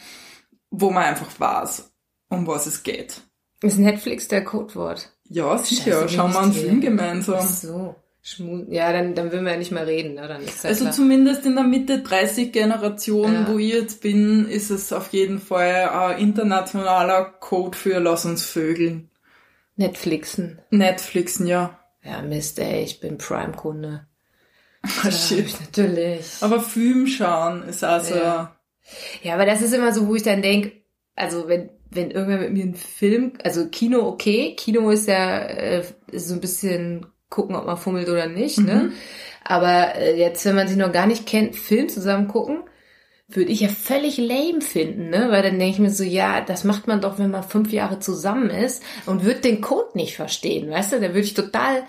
S2: wo man einfach weiß, um was es geht.
S1: Ist Netflix der Codewort?
S2: Ja, sicher,
S1: Scheiße,
S2: schauen wir einen Film gemeinsam.
S1: Ach so. Schmu ja, dann, dann will man ja nicht mehr reden, ne? Dann ist ja
S2: Also
S1: klar.
S2: zumindest in der Mitte 30 Generation,
S1: Ja.
S2: wo ich jetzt bin, ist es auf jeden Fall ein internationaler Code für Lass uns vögeln.
S1: Netflixen.
S2: Netflixen, ja.
S1: Ja, Mist, ey, ich bin Prime-Kunde. [LAUGHS]
S2: Ah, shit.
S1: natürlich.
S2: Aber Film schauen ist also,
S1: Ja. Ja, aber das ist immer so, wo ich dann denk, also wenn, wenn irgendwer mit mir einen Film, also Kino okay, Kino ist ja äh, ist so ein bisschen gucken, ob man fummelt oder nicht, ne?
S2: Mhm.
S1: Aber äh, jetzt, wenn man sich noch gar nicht kennt, Film zusammen gucken, würde ich ja völlig lame finden, ne? Weil dann denke ich mir so, ja, das macht man doch, wenn man fünf Jahre zusammen ist und wird den Code nicht verstehen, weißt du? Da würde ich total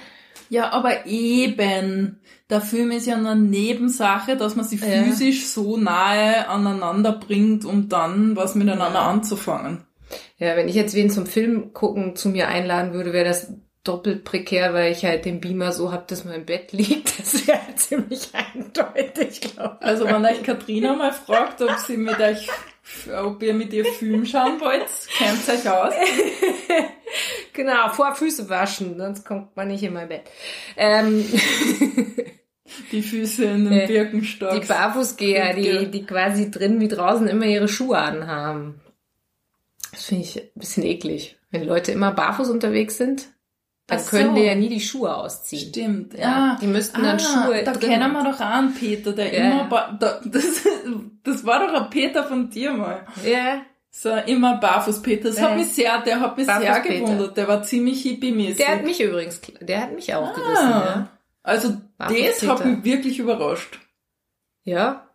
S2: Ja, aber eben. Der Film ist ja eine Nebensache, dass man sich
S1: Ja.
S2: physisch so nahe aneinander bringt, um dann was miteinander
S1: Ja.
S2: anzufangen.
S1: Ja, wenn ich jetzt wen zum Film gucken zu mir einladen würde, wäre das doppelt prekär, weil ich halt den Beamer so hab, dass man im Bett liegt. [LAUGHS] Das wäre ziemlich eindeutig, glaube ich.
S2: Also wenn euch Katrina mal fragt, ob sie mit euch, ob ihr mit ihr Film schauen wollt, kennt euch aus. [LAUGHS]
S1: Genau, vor Füße waschen, sonst kommt man nicht in mein Bett. Ähm, [LAUGHS]
S2: Die Füße in den
S1: Äh,
S2: Birkenstock.
S1: die Barfußgeher, die, die quasi drin wie draußen immer ihre Schuhe anhaben. Das finde ich ein bisschen eklig. Wenn Leute immer barfuß unterwegs sind, dann
S2: Ach
S1: können
S2: so.
S1: die ja nie die Schuhe ausziehen.
S2: Stimmt,
S1: Ja,
S2: ja.
S1: die müssten dann Schuhe
S2: Da
S1: drin
S2: kennen wir doch auch einen Peter, der
S1: Ja.
S2: immer, da, das, das war doch ein Peter von dir mal.
S1: Ja,
S2: So, immer Barfuß-Peter. Das
S1: Ja.
S2: hat mich sehr, der hat mich sehr
S1: Barfuß-Peter.
S2: gewundert. Der war ziemlich hippie-mäßig.
S1: der hat mich übrigens, der hat mich auch gerissen,
S2: ah,
S1: ja.
S2: Also, das hat
S1: Barfuß-Peter.
S2: mich wirklich überrascht.
S1: Ja,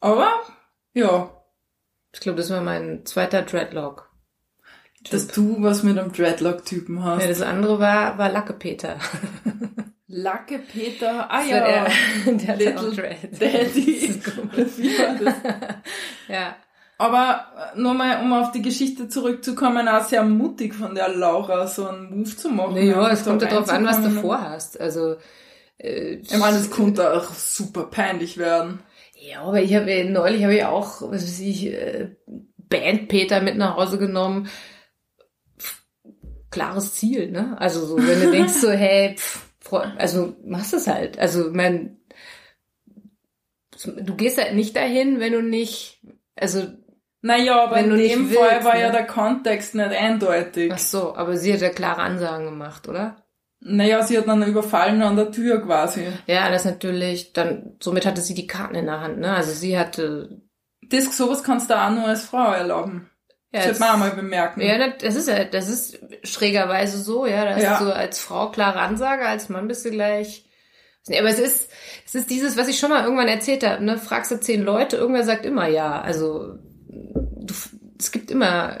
S2: Aber, ja,
S1: ich glaube, das war mein zweiter Dreadlock.
S2: Dass du was mit einem Dreadlock-Typen hast.
S1: Ja, das andere war, war Lacke Peter.
S2: Lacke Peter, ah
S1: So,
S2: ja,
S1: der, [LAUGHS] der hatte
S2: Little
S1: Dread.
S2: Daddy. Wie war das? [LAUGHS] [LAUGHS]
S1: ja.
S2: Aber äh, nur mal, um auf die Geschichte zurückzukommen, auch sehr mutig von der Laura, so einen Move zu machen.
S1: Naja,
S2: Einfach
S1: es kommt ja drauf an, was du vorhast. Also, äh,
S2: Ich meine, es konnte auch super peinlich werden.
S1: Ja, aber ich habe ja- neulich habe ich auch, was weiß ich, äh, Band Peter mit nach Hause genommen. Klares Ziel, ne? Also so, wenn du denkst so, hey, pff, also machst es halt. Also mein, du gehst halt nicht dahin, wenn du nicht, also
S2: Naja, aber in dem Fall
S1: willst,
S2: war
S1: ne?
S2: ja der Kontext nicht eindeutig.
S1: ach so, aber sie hat ja klare Ansagen gemacht, oder?
S2: Naja, sie hat dann überfallen an der Tür quasi.
S1: Ja, das natürlich, dann, somit hatte sie die Karten in der Hand, ne? Also sie hatte,
S2: Das, sowas kannst du auch nur als Frau erlauben.
S1: Ja,
S2: das man auch mal bemerken.
S1: Ja, das das ist ja, das ist schrägerweise so, ja. Da
S2: Ja.
S1: hast du als Frau klare Ansage, als Mann bist du gleich. Nee, aber es ist, es ist dieses, was ich schon mal irgendwann erzählt habe, ne? Fragst du zehn Leute, irgendwer sagt immer ja. Also du, es gibt immer,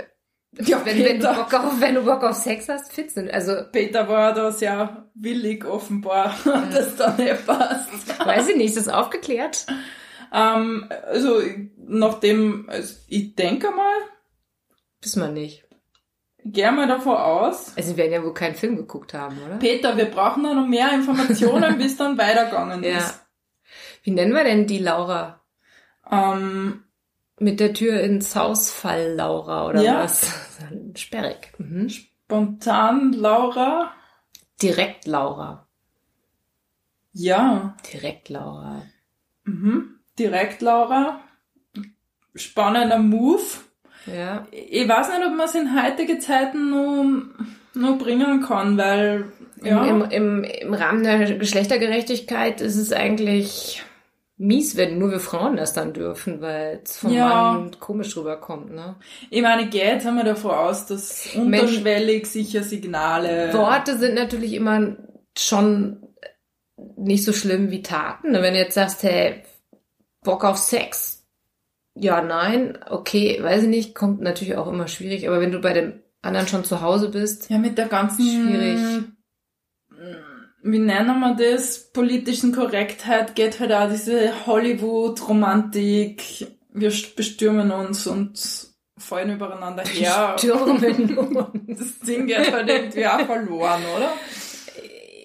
S2: Ja,
S1: wenn, wenn, du. Bock auf, wenn du Bock auf Sex hast, fit sind. Also
S2: Peter war da sehr willig offenbar, [LAUGHS] dass da nicht passt.
S1: weiß ich nicht, ist das aufgeklärt?
S2: Ähm, also, nachdem, also ich denke mal,
S1: Wissen wir nicht.
S2: ich gehe mal davon aus,
S1: Also sie werden ja wohl keinen Film geguckt haben, oder?
S2: Peter, wir brauchen da noch mehr Informationen, [LAUGHS] bis dann weitergegangen
S1: Ja.
S2: ist.
S1: Wie nennen wir denn die Laura?
S2: Ähm,
S1: Mit der Tür ins Haus fall, Laura, oder
S2: Ja.
S1: was? [LAUGHS] Sperrig. Mhm.
S2: spontan Laura,
S1: Direkt Laura.
S2: ja,
S1: Direkt Laura.
S2: mhm. direkt Laura, spannender Move.
S1: Ja.
S2: Ich weiß nicht, ob man es in heutige Zeiten noch, noch bringen kann, weil, ja,
S1: Im, im, im, Rahmen der Geschlechtergerechtigkeit ist es eigentlich mies, wenn nur wir Frauen das dann dürfen, weil es vom
S2: Ja.
S1: Mann komisch rüberkommt, ne?
S2: ich meine, geht jetzt haben wir davon aus, dass unterschwellig sicher Signale.
S1: Worte sind natürlich immer schon nicht so schlimm wie Taten. Wenn du jetzt sagst, hey, Bock auf Sex. Ja, nein, okay, weiß ich nicht, kommt natürlich auch immer schwierig, aber wenn du bei dem anderen schon zu Hause bist,
S2: Ja, mit der ganzen.
S1: Schwierig.
S2: Wie nennen wir das? Politischen Korrektheit geht halt auch diese Hollywood-Romantik. Wir bestürmen uns und fallen übereinander her.
S1: stürmen [LAUGHS] uns.
S2: Das Ding geht halt irgendwie auch verloren, oder?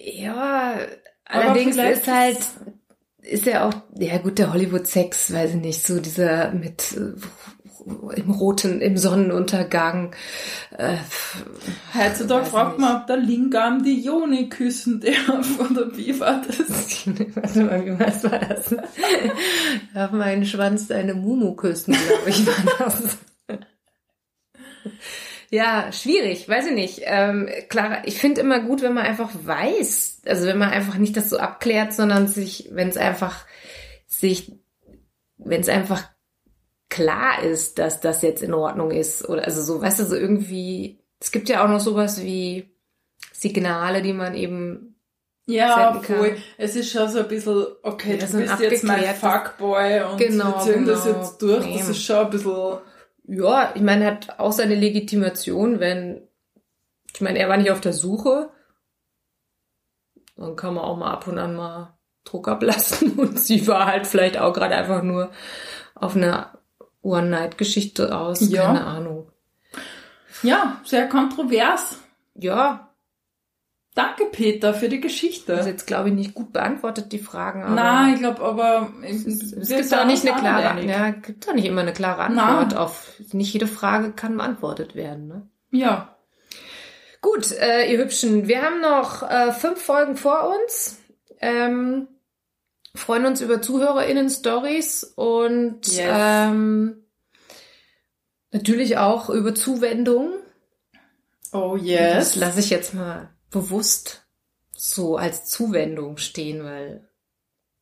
S1: Ja, allerdings ist halt, ist ja auch, ja gut, der Hollywood-Sex, weiß ich nicht, so dieser mit äh, im roten, im Sonnenuntergang. Äh,
S2: Heutzutage fragt man, ob der Lingam die Joni küssen darf, [LAUGHS] oder wie war das? [LAUGHS]
S1: Warte mal, wie was war das? Darf mein Schwanz deine Mumu küssen, glaube ich, war das. Ja, schwierig, weiß ich nicht. Ähm, klar, ich finde immer gut, wenn man einfach weiß, also wenn man einfach nicht das so abklärt, sondern sich, wenn es einfach sich, wenn es einfach klar ist, dass das jetzt in Ordnung ist oder also so, weißt du, so irgendwie. Es gibt ja auch noch sowas wie Signale, die man eben
S2: Ja, voll. Es ist schon so ein bisschen, okay,
S1: Ja,
S2: du bist jetzt mein Fuckboy und
S1: Genau,
S2: wir ziehen das
S1: genau.
S2: jetzt durch.
S1: Nee.
S2: Das ist schon ein bisschen,
S1: Ja, ich meine, hat auch seine Legitimation, wenn, ich meine, er war nicht auf der Suche. dann kann man auch mal ab und an mal Druck ablassen. [LAUGHS] Und sie war halt vielleicht auch gerade einfach nur auf einer One-Night-Geschichte aus.
S2: Ja.
S1: Keine Ahnung.
S2: Ja, sehr kontrovers.
S1: Ja,
S2: Danke, Peter, für die
S1: das
S2: Geschichte.
S1: ist jetzt, glaube ich, nicht gut beantwortet, die Fragen. Aber
S2: Nein, ich glaube aber,
S1: es, es gibt auch nicht eine klare, ja, gibt auch nicht immer eine klare. Antwort auf, nicht jede Frage kann beantwortet werden, ne?
S2: Ja.
S1: Gut, äh, ihr Hübschen, wir haben noch äh, fünf Folgen vor uns. Ähm, freuen uns über ZuhörerInnen-Stories und
S2: Yes.
S1: ähm, natürlich auch über Zuwendungen.
S2: Oh
S1: Das
S2: yes.
S1: lasse ich jetzt mal bewusst so als Zuwendung stehen, weil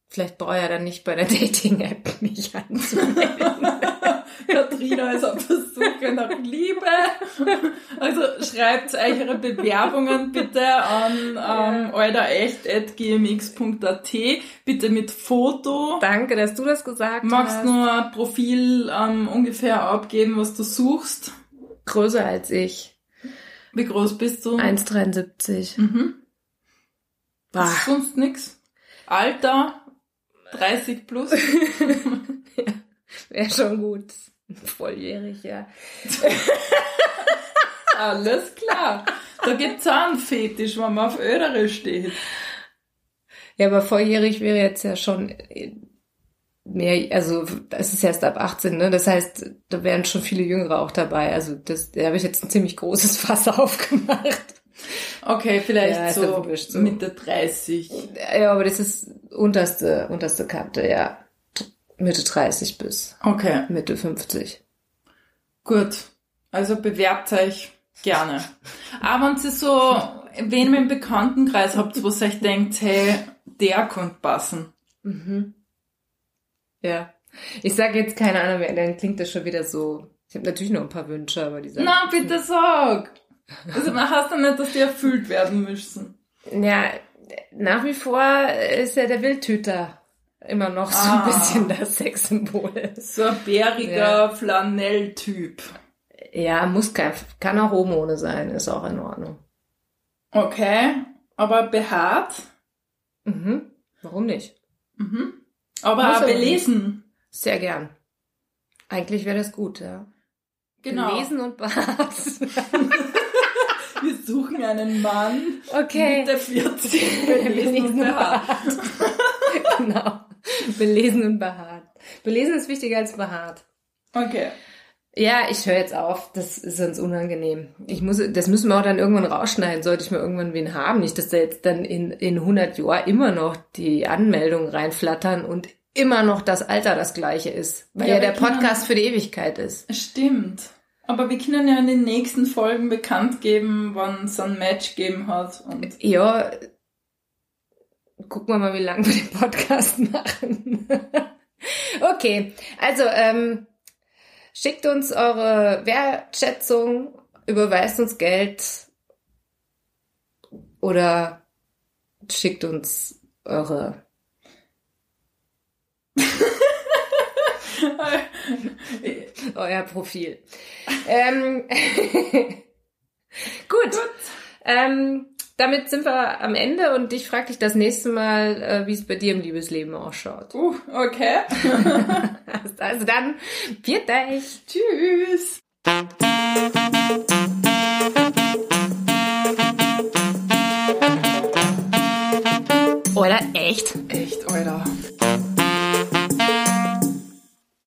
S1: vielleicht brauche ich ja dann nicht bei der [LAUGHS] Dating-App mich anzumelden. [LAUGHS]
S2: Katrina ist auf der Suche nach Liebe. Also schreibt euch eure Bewerbungen bitte an ähm, eurerecht.gmx.at. Bitte mit Foto.
S1: Danke, dass du das gesagt
S2: Magst
S1: hast.
S2: nur ein Profil ähm, ungefähr abgeben, was du suchst.
S1: Größer als ich.
S2: Wie groß bist du?
S1: 1,73.
S2: Mhm.
S1: Bah.
S2: Sonst nix. Alter, 30 plus. [LAUGHS]
S1: Wäre schon gut. Volljährig, ja. [LAUGHS]
S2: Alles klar. Da gibt's auch einen Fetisch, wenn man auf Ödere steht.
S1: Ja, aber volljährig wäre jetzt ja schon äh, mehr, also das ist erst ab 18, ne? Das heißt, da wären schon viele Jüngere auch dabei. Also das, da habe ich jetzt ein ziemlich großes [LAUGHS] Fass aufgemacht.
S2: Okay, vielleicht
S1: Ja,
S2: so,
S1: so.
S2: Mitte 30.
S1: Ja, aber das ist unterste, unterste Kante, ja. Mitte 30 bis
S2: Okay,
S1: Mitte 50.
S2: gut. Also bewerbt euch gerne. Aber wenn ihr so wen im Bekanntenkreis habt, wo ihr euch denkt, hey, der könnte passen.
S1: Mhm. Ja. Ich sage jetzt keine Ahnung mehr, dann klingt das schon wieder so. Ich habe natürlich noch ein paar Wünsche, aber die sagen.
S2: Na, bitte sag! Also heißt ja nicht, dass die erfüllt werden müssen.
S1: Ja, nach wie vor ist ja der Wildtüter immer noch so
S2: Ah.
S1: ein bisschen das Sexsymbol.
S2: So ein bäriger
S1: Ja.
S2: Flanelltyp.
S1: Ja, muss kein, kann auch Hormone sein, ist auch in Ordnung.
S2: Okay, aber behaart.
S1: Mhm. Warum nicht?
S2: Mhm. Aber
S1: aber
S2: belesen.
S1: Sehr gern. Eigentlich wäre das gut, ja.
S2: Genau.
S1: Belesen und behaart. [LAUGHS]
S2: Wir suchen einen Mann
S1: Okay.
S2: Mitte 40, belesen und behaart. [LAUGHS]
S1: genau. Belesen und behaart. Belesen ist wichtiger als behaart.
S2: Okay.
S1: Ja, ich höre jetzt auf. Das ist sonst unangenehm. Ich muss, das müssen wir auch dann irgendwann rausschneiden, sollte ich mal irgendwann wen haben. Nicht, dass da jetzt dann in, in 100 Jahren immer noch die Anmeldungen reinflattern und immer noch das Alter das gleiche ist. Weil
S2: Ja,
S1: ja, der Podcast für die Ewigkeit ist.
S2: Stimmt. Aber wir können ja in den nächsten Folgen bekannt geben, wann es ein Match gegeben hat. Und
S1: Ja, gucken wir mal, wie lange wir den Podcast [LAUGHS] machen. okay, also ähm, schickt uns eure Wertschätzung, überweist uns Geld oder schickt uns eure [LAUGHS] euer Profil. ähm, [LAUGHS] gut. Ähm, damit sind wir am Ende und ich frage dich das nächste Mal, äh, wie es bei dir im Liebesleben ausschaut.
S2: uh, okay. [LAUGHS]
S1: Also dann, viert euch!
S2: Tschüss.
S1: Oder echt?
S2: Echt, Alter.